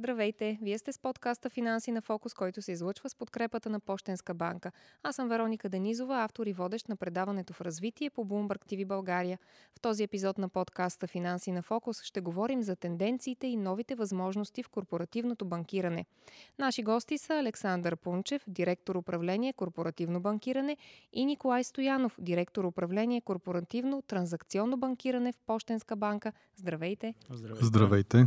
Здравейте! Вие сте с подкаста Финанси на фокус, който се излъчва с подкрепата на Пощенска банка. Аз съм Вероника Денизова, автор и водещ на предаването в развитие по Bloomberg TV България. В този епизод на подкаста Финанси на фокус ще говорим за тенденциите и новите възможности в корпоративното банкиране. Наши гости са Александър Пунчев, директор управление корпоративно банкиране и Николай Стоянов, директор управление корпоративно транзакционно банкиране в Пощенска банка. Здравейте! Здравейте! Здравейте.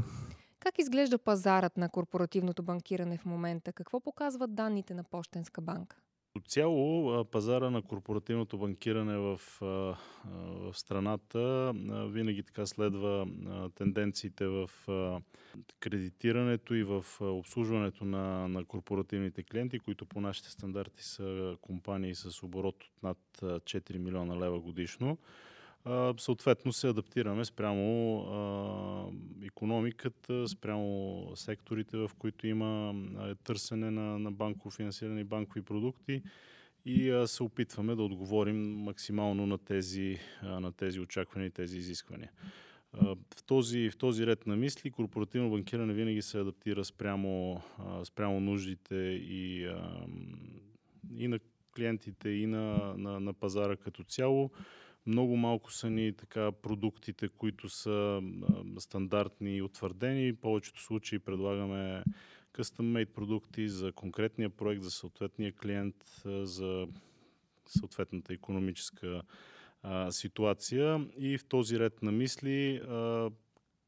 Как изглежда пазарът на корпоративното банкиране в момента? Какво показват данните на Пощенска банка? Цяло пазара на корпоративното банкиране в, в страната винаги така следва тенденциите в кредитирането и в обслужването на, на корпоративните клиенти, които по нашите стандарти са компании с оборот от над 4 милиона лева годишно съответно се адаптираме спрямо а, економиката, спрямо секторите, в които има а, търсене на, на банково финансиране и банкови продукти и а, се опитваме да отговорим максимално на тези, а, на тези очаквания и тези изисквания. В, този, в този ред на мисли корпоративно банкиране винаги се адаптира спрямо, спрямо нуждите и, и на клиентите, и на, на, на пазара като цяло. Много малко са ни така продуктите, които са а, стандартни и утвърдени. В повечето случаи предлагаме custom-made продукти за конкретния проект, за съответния клиент, за съответната економическа а, ситуация. И в този ред на мисли а,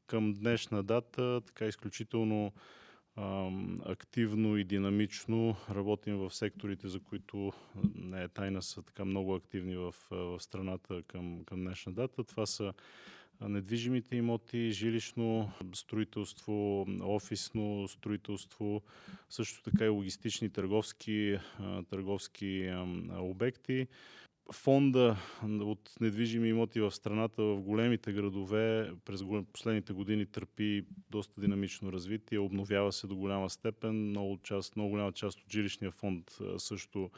към днешна дата така изключително активно и динамично работим в секторите, за които не е тайна, са така много активни в, в страната към, към днешна дата. Това са недвижимите имоти, жилищно строителство, офисно строителство, също така и логистични търговски, търговски обекти фонда от недвижими имоти в страната в големите градове през последните години търпи доста динамично развитие, обновява се до голяма степен. Много, част, много голяма част от жилищния фонд също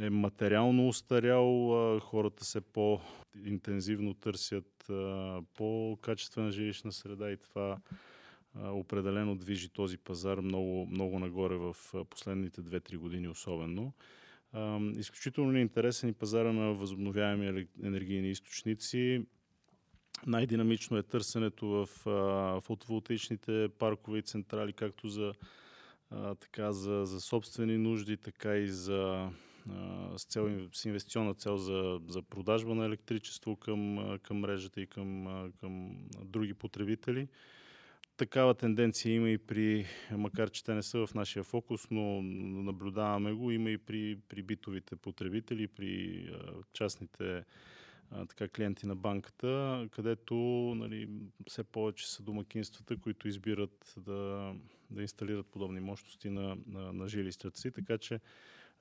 е материално устарял. Хората се по-интензивно търсят по-качествена жилищна среда и това определено движи този пазар много, много нагоре в последните 2-3 години особено. Изключително интересен и пазара на възобновяеми енергийни източници. Най-динамично е търсенето в фотоволтаичните паркове и централи, както за, така, за, за собствени нужди, така и за, с, цел, с инвестиционна цел за, за продажба на електричество към, към мрежата и към, към други потребители. Такава тенденция има и при, макар че те не са в нашия фокус, но наблюдаваме го, има и при, при битовите потребители, при а, частните а, така, клиенти на банката, където нали, все повече са домакинствата, които избират да, да инсталират подобни мощности на, на, на жилищата си. Така че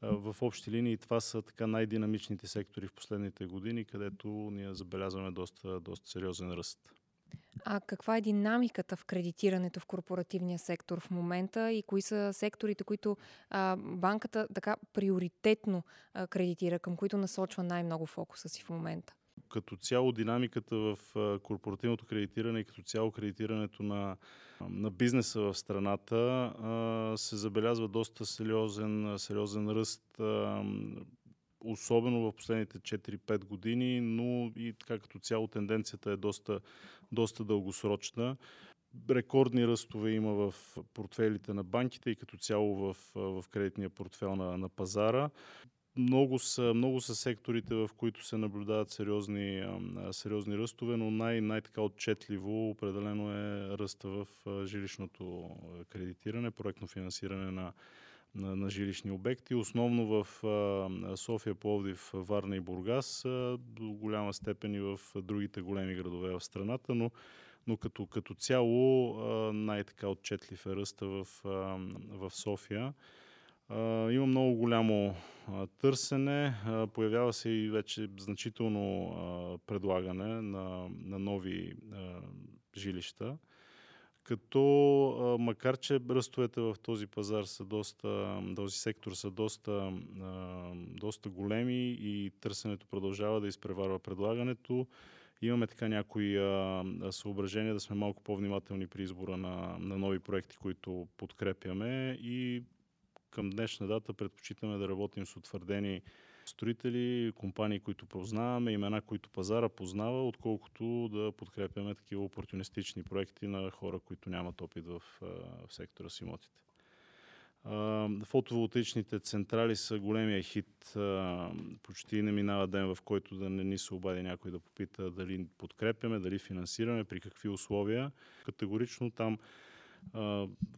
в общи линии това са така най-динамичните сектори в последните години, където ние забелязваме доста, доста сериозен ръст. А каква е динамиката в кредитирането в корпоративния сектор в момента и кои са секторите, които а, банката така приоритетно а, кредитира, към които насочва най-много фокуса си в момента? Като цяло динамиката в корпоративното кредитиране и като цяло кредитирането на, на бизнеса в страната а, се забелязва доста сериозен, сериозен ръст особено в последните 4-5 години, но и така като цяло тенденцията е доста, доста дългосрочна. Рекордни ръстове има в портфелите на банките и като цяло в, в кредитния портфел на, на пазара. Много са, много са секторите, в които се наблюдават сериозни, сериозни ръстове, но най- най-така отчетливо определено е ръста в жилищното кредитиране, проектно финансиране на на, на жилищни обекти, основно в а, София, Пловдив, Варна и Бургас, а, до голяма степен и в другите големи градове в страната, но, но като, като цяло най-така отчетлив е ръста в, а, в София. Uh, има много голямо uh, търсене, uh, появява се и вече значително предлагане на, на нови жилища като макар, че ръстовете в този пазар са доста, този сектор са доста, доста големи и търсенето продължава да изпреварва предлагането, имаме така някои съображения да сме малко по-внимателни при избора на, на нови проекти, които подкрепяме. И към днешна дата предпочитаме да работим с утвърдени строители, компании, които познаваме, имена, които пазара познава, отколкото да подкрепяме такива опортунистични проекти на хора, които нямат опит в, в сектора с имотите. Фотоволтаичните централи са големия хит. Почти не минава ден, в който да не ни се обади някой да попита дали подкрепяме, дали финансираме, при какви условия. Категорично там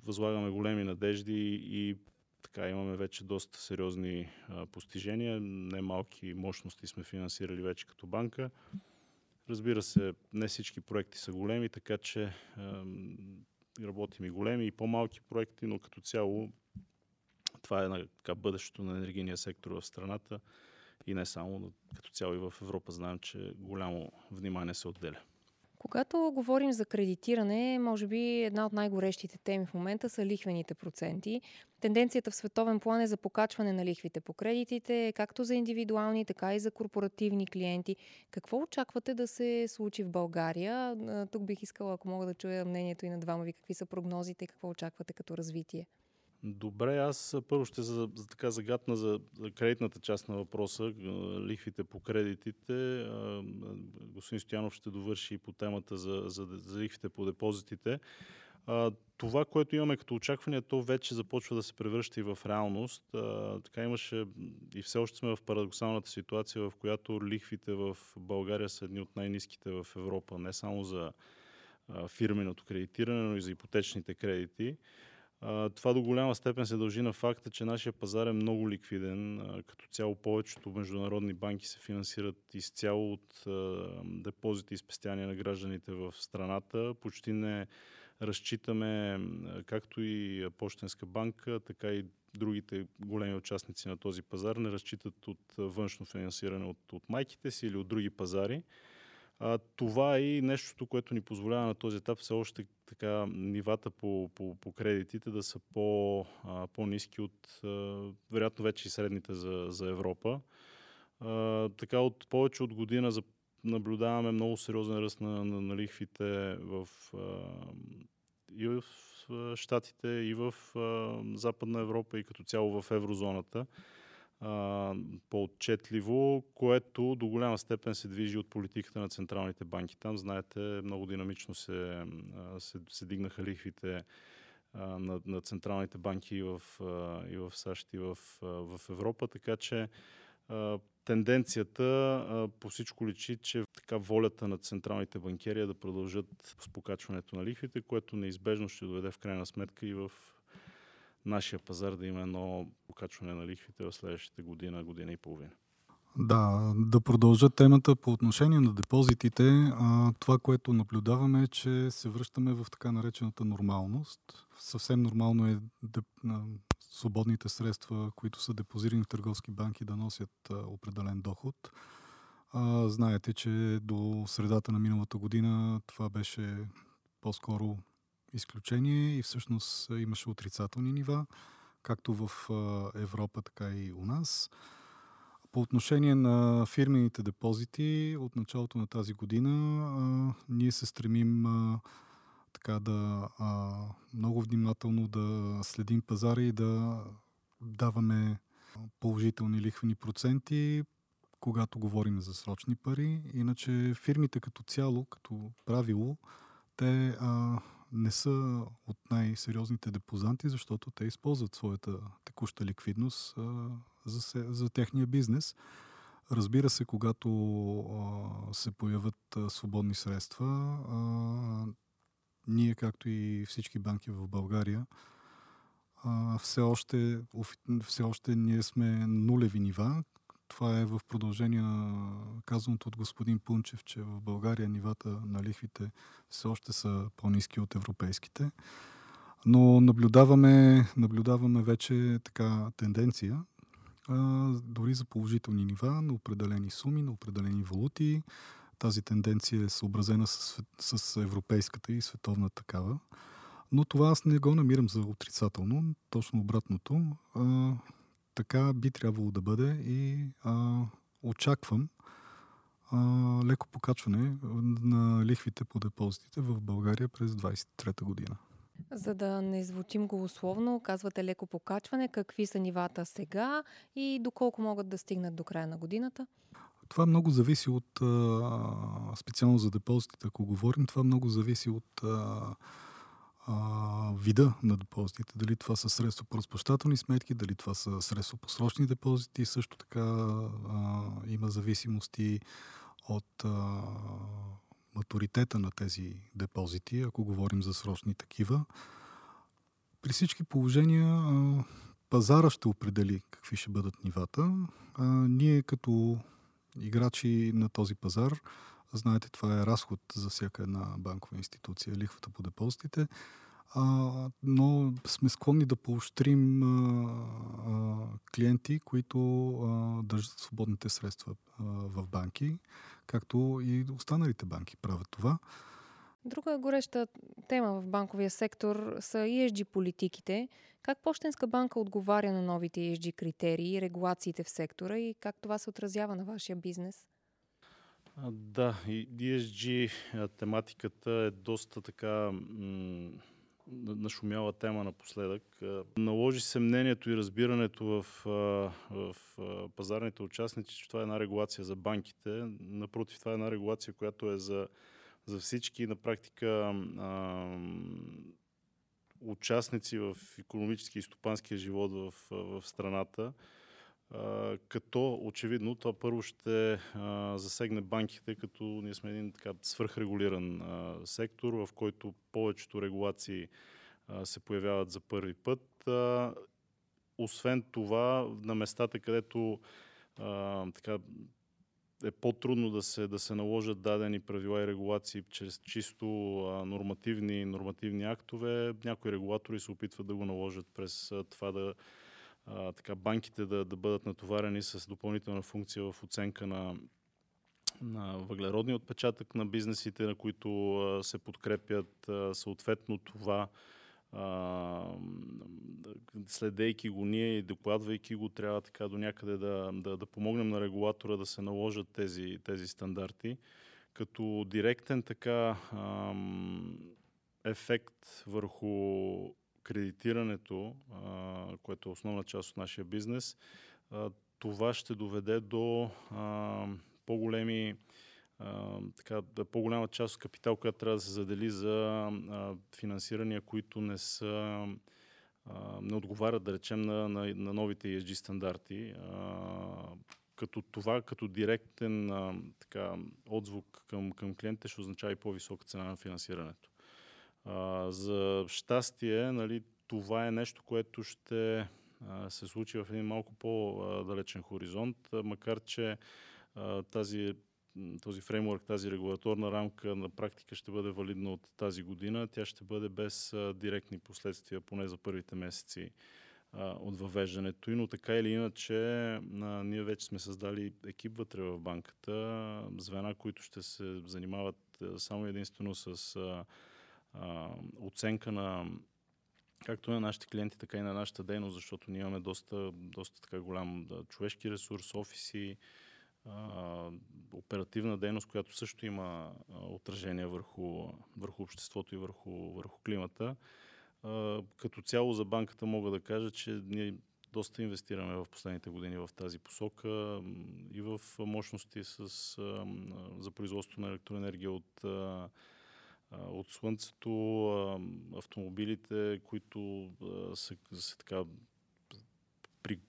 възлагаме големи надежди и така имаме вече доста сериозни а, постижения. Немалки мощности сме финансирали вече като банка. Разбира се, не всички проекти са големи, така че а, работим и големи и по-малки проекти, но като цяло това е така, бъдещето на енергийния сектор в страната и не само, но като цяло и в Европа знаем, че голямо внимание се отделя. Когато говорим за кредитиране, може би една от най-горещите теми в момента са лихвените проценти. Тенденцията в световен план е за покачване на лихвите по кредитите, както за индивидуални, така и за корпоративни клиенти. Какво очаквате да се случи в България? Тук бих искала, ако мога да чуя мнението и на двама ви, какви са прогнозите и какво очаквате като развитие. Добре, аз първо ще за, за така загадна за, кредитната част на въпроса, лихвите по кредитите. Господин Стоянов ще довърши и по темата за, за, за лихвите по депозитите. Това, което имаме като очакване, то вече започва да се превръща и в реалност. Така имаше и все още сме в парадоксалната ситуация, в която лихвите в България са едни от най-низките в Европа, не само за фирменото кредитиране, но и за ипотечните кредити. Това до голяма степен се дължи на факта, че нашия пазар е много ликвиден. Като цяло повечето международни банки се финансират изцяло от депозити и спестяния на гражданите в страната. Почти не разчитаме както и Почтенска банка, така и другите големи участници на този пазар не разчитат от външно финансиране от, от майките си или от други пазари. А, това е и нещото, което ни позволява на този етап все още така нивата по, по, по кредитите да са по, а, по-низки от а, вероятно вече и средните за, за Европа. А, така от повече от година за, наблюдаваме много сериозен ръст на, на, на лихвите в, а, и в Штатите, и в а, Западна Европа, и като цяло в еврозоната по-отчетливо, което до голяма степен се движи от политиката на централните банки. Там, знаете, много динамично се, се, се дигнаха лихвите а, на, на централните банки и в, а, и в САЩ и в, а, в Европа, така че а, тенденцията а, по всичко личи, че така волята на централните банкери е да продължат с покачването на лихвите, което неизбежно ще доведе в крайна сметка и в нашия пазар да има едно покачване на лихвите в следващите година, година и половина. Да, да продължа темата по отношение на депозитите. Това, което наблюдаваме е, че се връщаме в така наречената нормалност. Съвсем нормално е свободните средства, които са депозирани в търговски банки, да носят определен доход. Знаете, че до средата на миналата година това беше по-скоро изключение и всъщност имаше отрицателни нива, както в Европа, така и у нас. По отношение на фирмените депозити, от началото на тази година а, ние се стремим а, така да а, много внимателно да следим пазара и да даваме положителни лихвени проценти, когато говорим за срочни пари. Иначе фирмите като цяло, като правило, те а, не са от най-сериозните депозанти, защото те използват своята текуща ликвидност а, за, за техния бизнес. Разбира се, когато а, се появят а, свободни средства, а, ние, както и всички банки в България, а, все, още, все още ние сме нулеви нива, това е в продължение на казаното от господин Пунчев, че в България нивата на лихвите все още са по-низки от европейските. Но наблюдаваме, наблюдаваме вече така тенденция, а, дори за положителни нива на определени суми, на определени валути. Тази тенденция е съобразена с, с европейската и световна такава. Но това аз не го намирам за отрицателно, точно обратното. А, така би трябвало да бъде и а, очаквам а, леко покачване на лихвите по депозитите в България през 2023 година. За да не звучим голословно, казвате леко покачване. Какви са нивата сега и доколко могат да стигнат до края на годината? Това много зависи от, специално за депозитите, ако говорим, това много зависи от а, вида на депозитите. Дали това са средства по разплащателни сметки, дали това са средства по срочни депозити. Също така а, има зависимости от а, матуритета на тези депозити, ако говорим за срочни такива. При всички положения а, пазара ще определи какви ще бъдат нивата. А, ние като играчи на този пазар, знаете, това е разход за всяка една банкова институция, лихвата по депозитите, а, но сме склонни да поощрим а, а, клиенти, които а, държат свободните средства а, в банки, както и останалите банки правят това. Друга гореща тема в банковия сектор са ESG политиките. Как Пощенска банка отговаря на новите ESG критерии и регулациите в сектора и как това се отразява на вашия бизнес? Да, ESG тематиката е доста така м- нашумяла тема напоследък. Наложи се мнението и разбирането в, в пазарните участници, че това е една регулация за банките. Напротив, това е една регулация, която е за, за всички на практика а, участници в економически и стопанския живот в, в страната като очевидно това първо ще а, засегне банките, като ние сме един така свърхрегулиран а, сектор, в който повечето регулации а, се появяват за първи път. Освен това, на местата, където така, е по-трудно да се, да се наложат дадени правила и регулации чрез чисто нормативни, нормативни актове, някои регулатори се опитват да го наложат през това да а, така, банките да, да бъдат натоварени с допълнителна функция в оценка на, на въглеродния отпечатък на бизнесите, на които а, се подкрепят а, съответно това. Следейки го ние и докладвайки го, трябва така до някъде да, да, да помогнем на регулатора да се наложат тези, тези стандарти. Като директен така ам, ефект върху кредитирането, което е основна част от нашия бизнес, това ще доведе до по-големи така, по-голяма част от капитал, която трябва да се задели за финансирания, които не са не отговарят, да речем, на, на, на новите ESG стандарти. А, като това, като директен а, така, отзвук към, към клиентите, ще означава и по-висока цена на финансирането. А, за щастие, нали, това е нещо, което ще се случи в един малко по-далечен хоризонт, макар че тази този фреймворк, тази регулаторна рамка на практика ще бъде валидна от тази година. Тя ще бъде без а, директни последствия, поне за първите месеци а, от въвеждането и, но така или иначе а, ние вече сме създали екип вътре в банката, звена, които ще се занимават само единствено с а, оценка на както на нашите клиенти, така и на нашата дейност, защото ние имаме доста, доста така голям да, човешки ресурс, офиси, а, оперативна дейност, която също има а, отражение върху, върху обществото и върху, върху климата. А, като цяло за банката мога да кажа, че ние доста инвестираме в последните години в тази посока и в мощности с, а, за производство на електроенергия от а, от Слънцето, автомобилите, които се, се така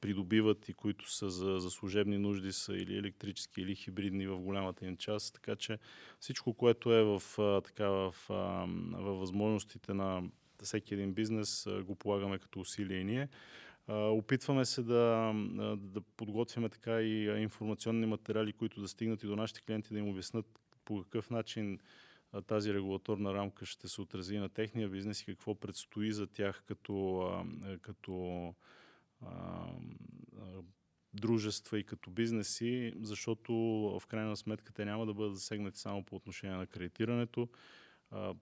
придобиват и които са за, за служебни нужди са или електрически, или хибридни в голямата им част. Така че всичко, което е в, така, в, в възможностите на всеки един бизнес, го полагаме като усилие и ние. Опитваме се да, да подготвяме така и информационни материали, които да стигнат и до нашите клиенти, да им обяснат по какъв начин тази регулаторна рамка ще се отрази на техния бизнес и какво предстои за тях като, като дружества и като бизнеси, защото в крайна сметка те няма да бъдат засегнати само по отношение на кредитирането.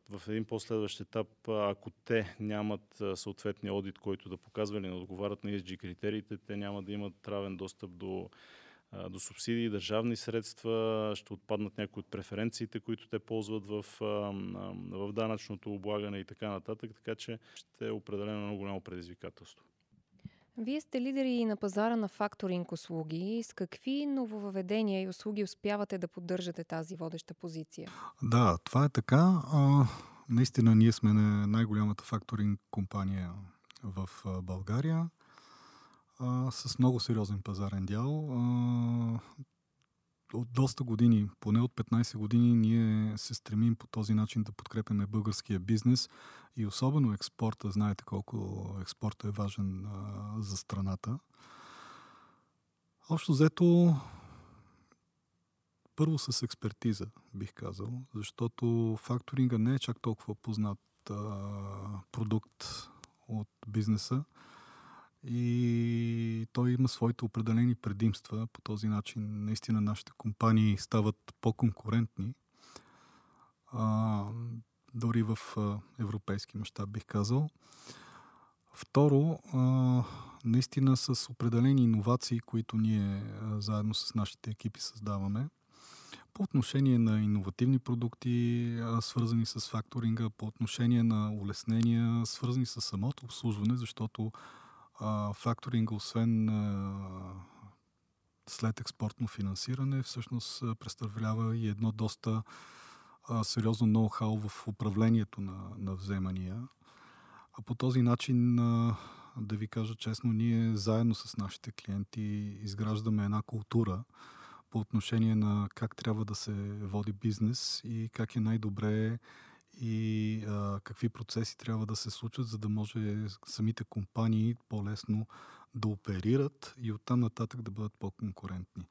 В един последващ етап, ако те нямат съответния одит, който да показва или не отговарят на ESG критериите, те няма да имат равен достъп до до субсидии, държавни средства, ще отпаднат някои от преференциите, които те ползват в, в данъчното облагане и така нататък, така че ще е определено много голямо предизвикателство. Вие сте лидери на пазара на факторинг услуги. С какви нововъведения и услуги успявате да поддържате тази водеща позиция? Да, това е така. А, наистина ние сме най-голямата факторинг компания в България а, с много сериозен пазарен дял. А, от доста години, поне от 15 години, ние се стремим по този начин да подкрепяме българския бизнес и особено експорта. Знаете колко експорта е важен а, за страната. Общо взето, първо с експертиза, бих казал, защото факторинга не е чак толкова познат а, продукт от бизнеса и той има своите определени предимства. По този начин наистина нашите компании стават по-конкурентни. А, дори в а, европейски мащаб бих казал. Второ, а, наистина с определени иновации, които ние а, заедно с нашите екипи създаваме. По отношение на иновативни продукти, а, свързани с факторинга, по отношение на улеснения, свързани с самото обслужване, защото факторинга, освен след експортно финансиране, всъщност представлява и едно доста сериозно ноу-хау в управлението на, на вземания. А по този начин, да ви кажа честно, ние заедно с нашите клиенти изграждаме една култура по отношение на как трябва да се води бизнес и как е най-добре и а, какви процеси трябва да се случат, за да може самите компании по-лесно да оперират и оттам нататък да бъдат по-конкурентни.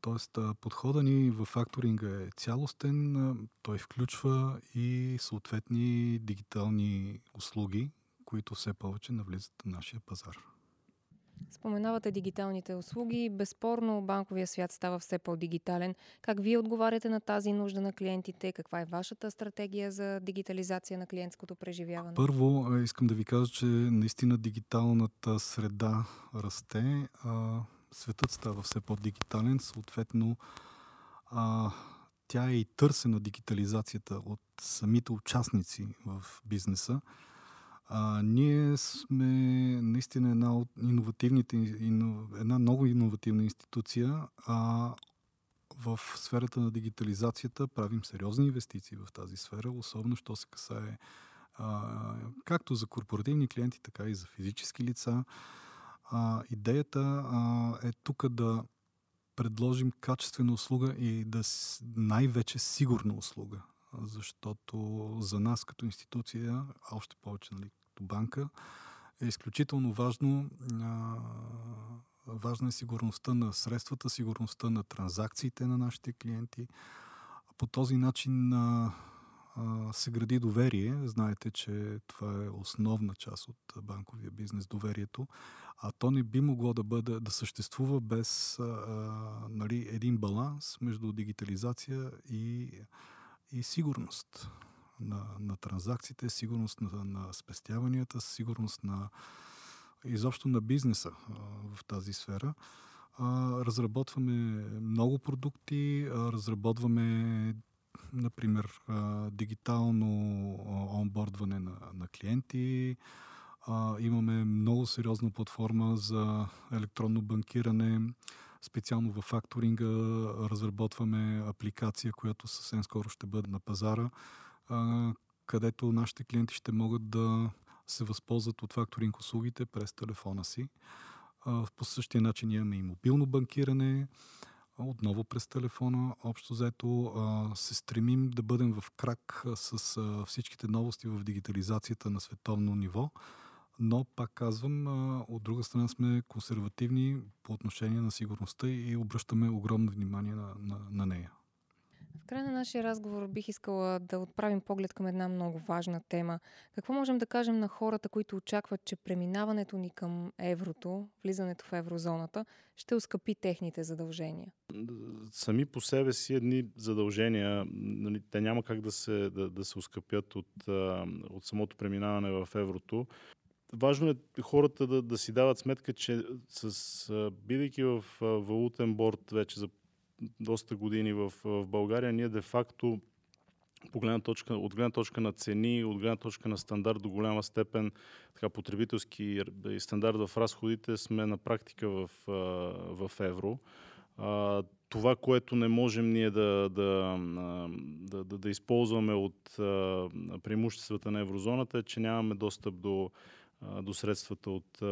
Тоест, подхода ни в факторинга е цялостен, той включва и съответни дигитални услуги, които все повече навлизат на нашия пазар. Споменавате дигиталните услуги. Безспорно банковия свят става все по-дигитален. Как вие отговаряте на тази нужда на клиентите? Каква е вашата стратегия за дигитализация на клиентското преживяване? Първо, искам да ви кажа, че наистина дигиталната среда расте. Светът става все по-дигитален. Съответно, тя е и търсена дигитализацията от самите участници в бизнеса. А, ние сме наистина една от иновативните, една много иновативна институция. А, в сферата на дигитализацията правим сериозни инвестиции в тази сфера, особено що се касае а, както за корпоративни клиенти, така и за физически лица. А, идеята а, е тук да предложим качествена услуга и да най-вече сигурна услуга. Защото за нас като институция, а още повече нали, като банка, е изключително важно. А, важна е сигурността на средствата, сигурността на транзакциите на нашите клиенти. По този начин а, а, се гради доверие. Знаете, че това е основна част от банковия бизнес, доверието. А то не би могло да, бъде, да съществува без а, нали, един баланс между дигитализация и, и сигурност на, на транзакциите, сигурност на, на спестяванията, сигурност на изобщо на бизнеса а, в тази сфера. А, разработваме много продукти, а, разработваме например, а, дигитално онбордване на, на клиенти. А, имаме много сериозна платформа за електронно банкиране. Специално в факторинга разработваме апликация, която съвсем скоро ще бъде на пазара, където нашите клиенти ще могат да се възползват от факторинг услугите през телефона си. По същия начин имаме и мобилно банкиране, отново през телефона. Общо заето се стремим да бъдем в крак с всичките новости в дигитализацията на световно ниво, но пак казвам, от друга страна сме консервативни по отношение на сигурността и обръщаме огромно внимание на, на, на нея. В края на нашия разговор бих искала да отправим поглед към една много важна тема. Какво можем да кажем на хората, които очакват, че преминаването ни към еврото, влизането в еврозоната, ще ускъпи техните задължения? Сами по себе си едни задължения, нали, те няма как да се, да, да се ускъпят от, от самото преминаване в еврото важно е хората да, да си дават сметка, че с, бидейки в валутен борт вече за доста години в, в България, ние де-факто от гледна точка на цени, от гледна точка на стандарт до голяма степен така, потребителски и стандарт в разходите сме на практика в, в евро. Това, което не можем ние да, да, да, да, да използваме от преимуществата на еврозоната е, че нямаме достъп до до средствата от,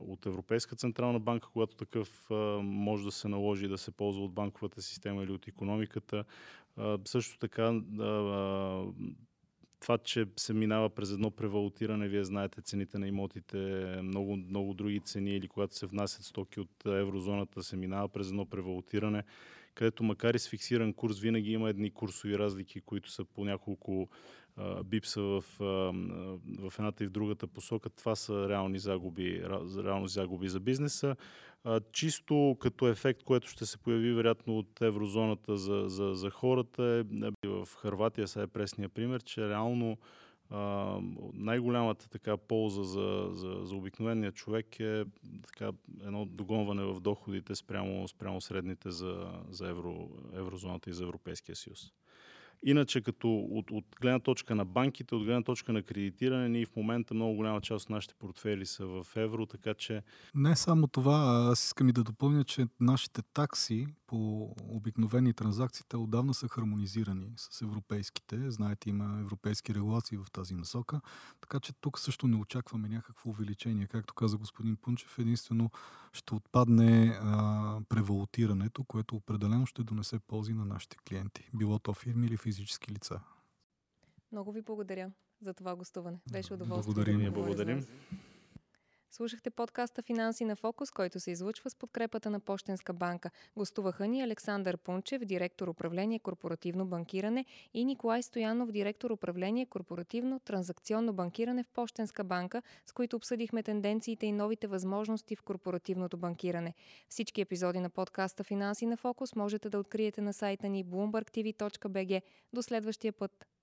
от Европейска централна банка, когато такъв може да се наложи да се ползва от банковата система или от економиката. Също така това, че се минава през едно превалутиране, вие знаете цените на имотите, много, много други цени или когато се внасят стоки от еврозоната, се минава през едно превалутиране, където макар и с фиксиран курс, винаги има едни курсови разлики, които са по няколко бипса в, в едната и в другата посока, това са реални загуби, реални загуби за бизнеса. Чисто като ефект, което ще се появи вероятно от еврозоната за, за, за хората е, е в Харватия, сега е пресния пример, че реално най-голямата така полза за, за, за обикновения човек е така, едно догонване в доходите спрямо, спрямо средните за, за евро, еврозоната и за Европейския съюз. Иначе, като от, от гледна точка на банките, от гледна точка на кредитиране, ние в момента много голяма част от нашите портфели са в евро, така че... Не само това, аз искам и да допълня, че нашите такси по обикновени транзакции, те отдавна са хармонизирани с европейските. Знаете, има европейски регулации в тази насока, така че тук също не очакваме някакво увеличение. Както каза господин Пунчев, единствено ще отпадне а, превалутирането, което определено ще донесе ползи на нашите клиенти, било то фирми или физически лица. Много ви благодаря за това гостуване. Беше удоволствие. Благодарим. Да благодарим. Слушахте подкаста Финанси на фокус, който се излучва с подкрепата на Пощенска банка. Гостуваха ни Александър Пунчев, директор управление корпоративно банкиране и Николай Стоянов, директор управление корпоративно транзакционно банкиране в Пощенска банка, с които обсъдихме тенденциите и новите възможности в корпоративното банкиране. Всички епизоди на подкаста Финанси на фокус можете да откриете на сайта ни bloombergtv.bg. До следващия път!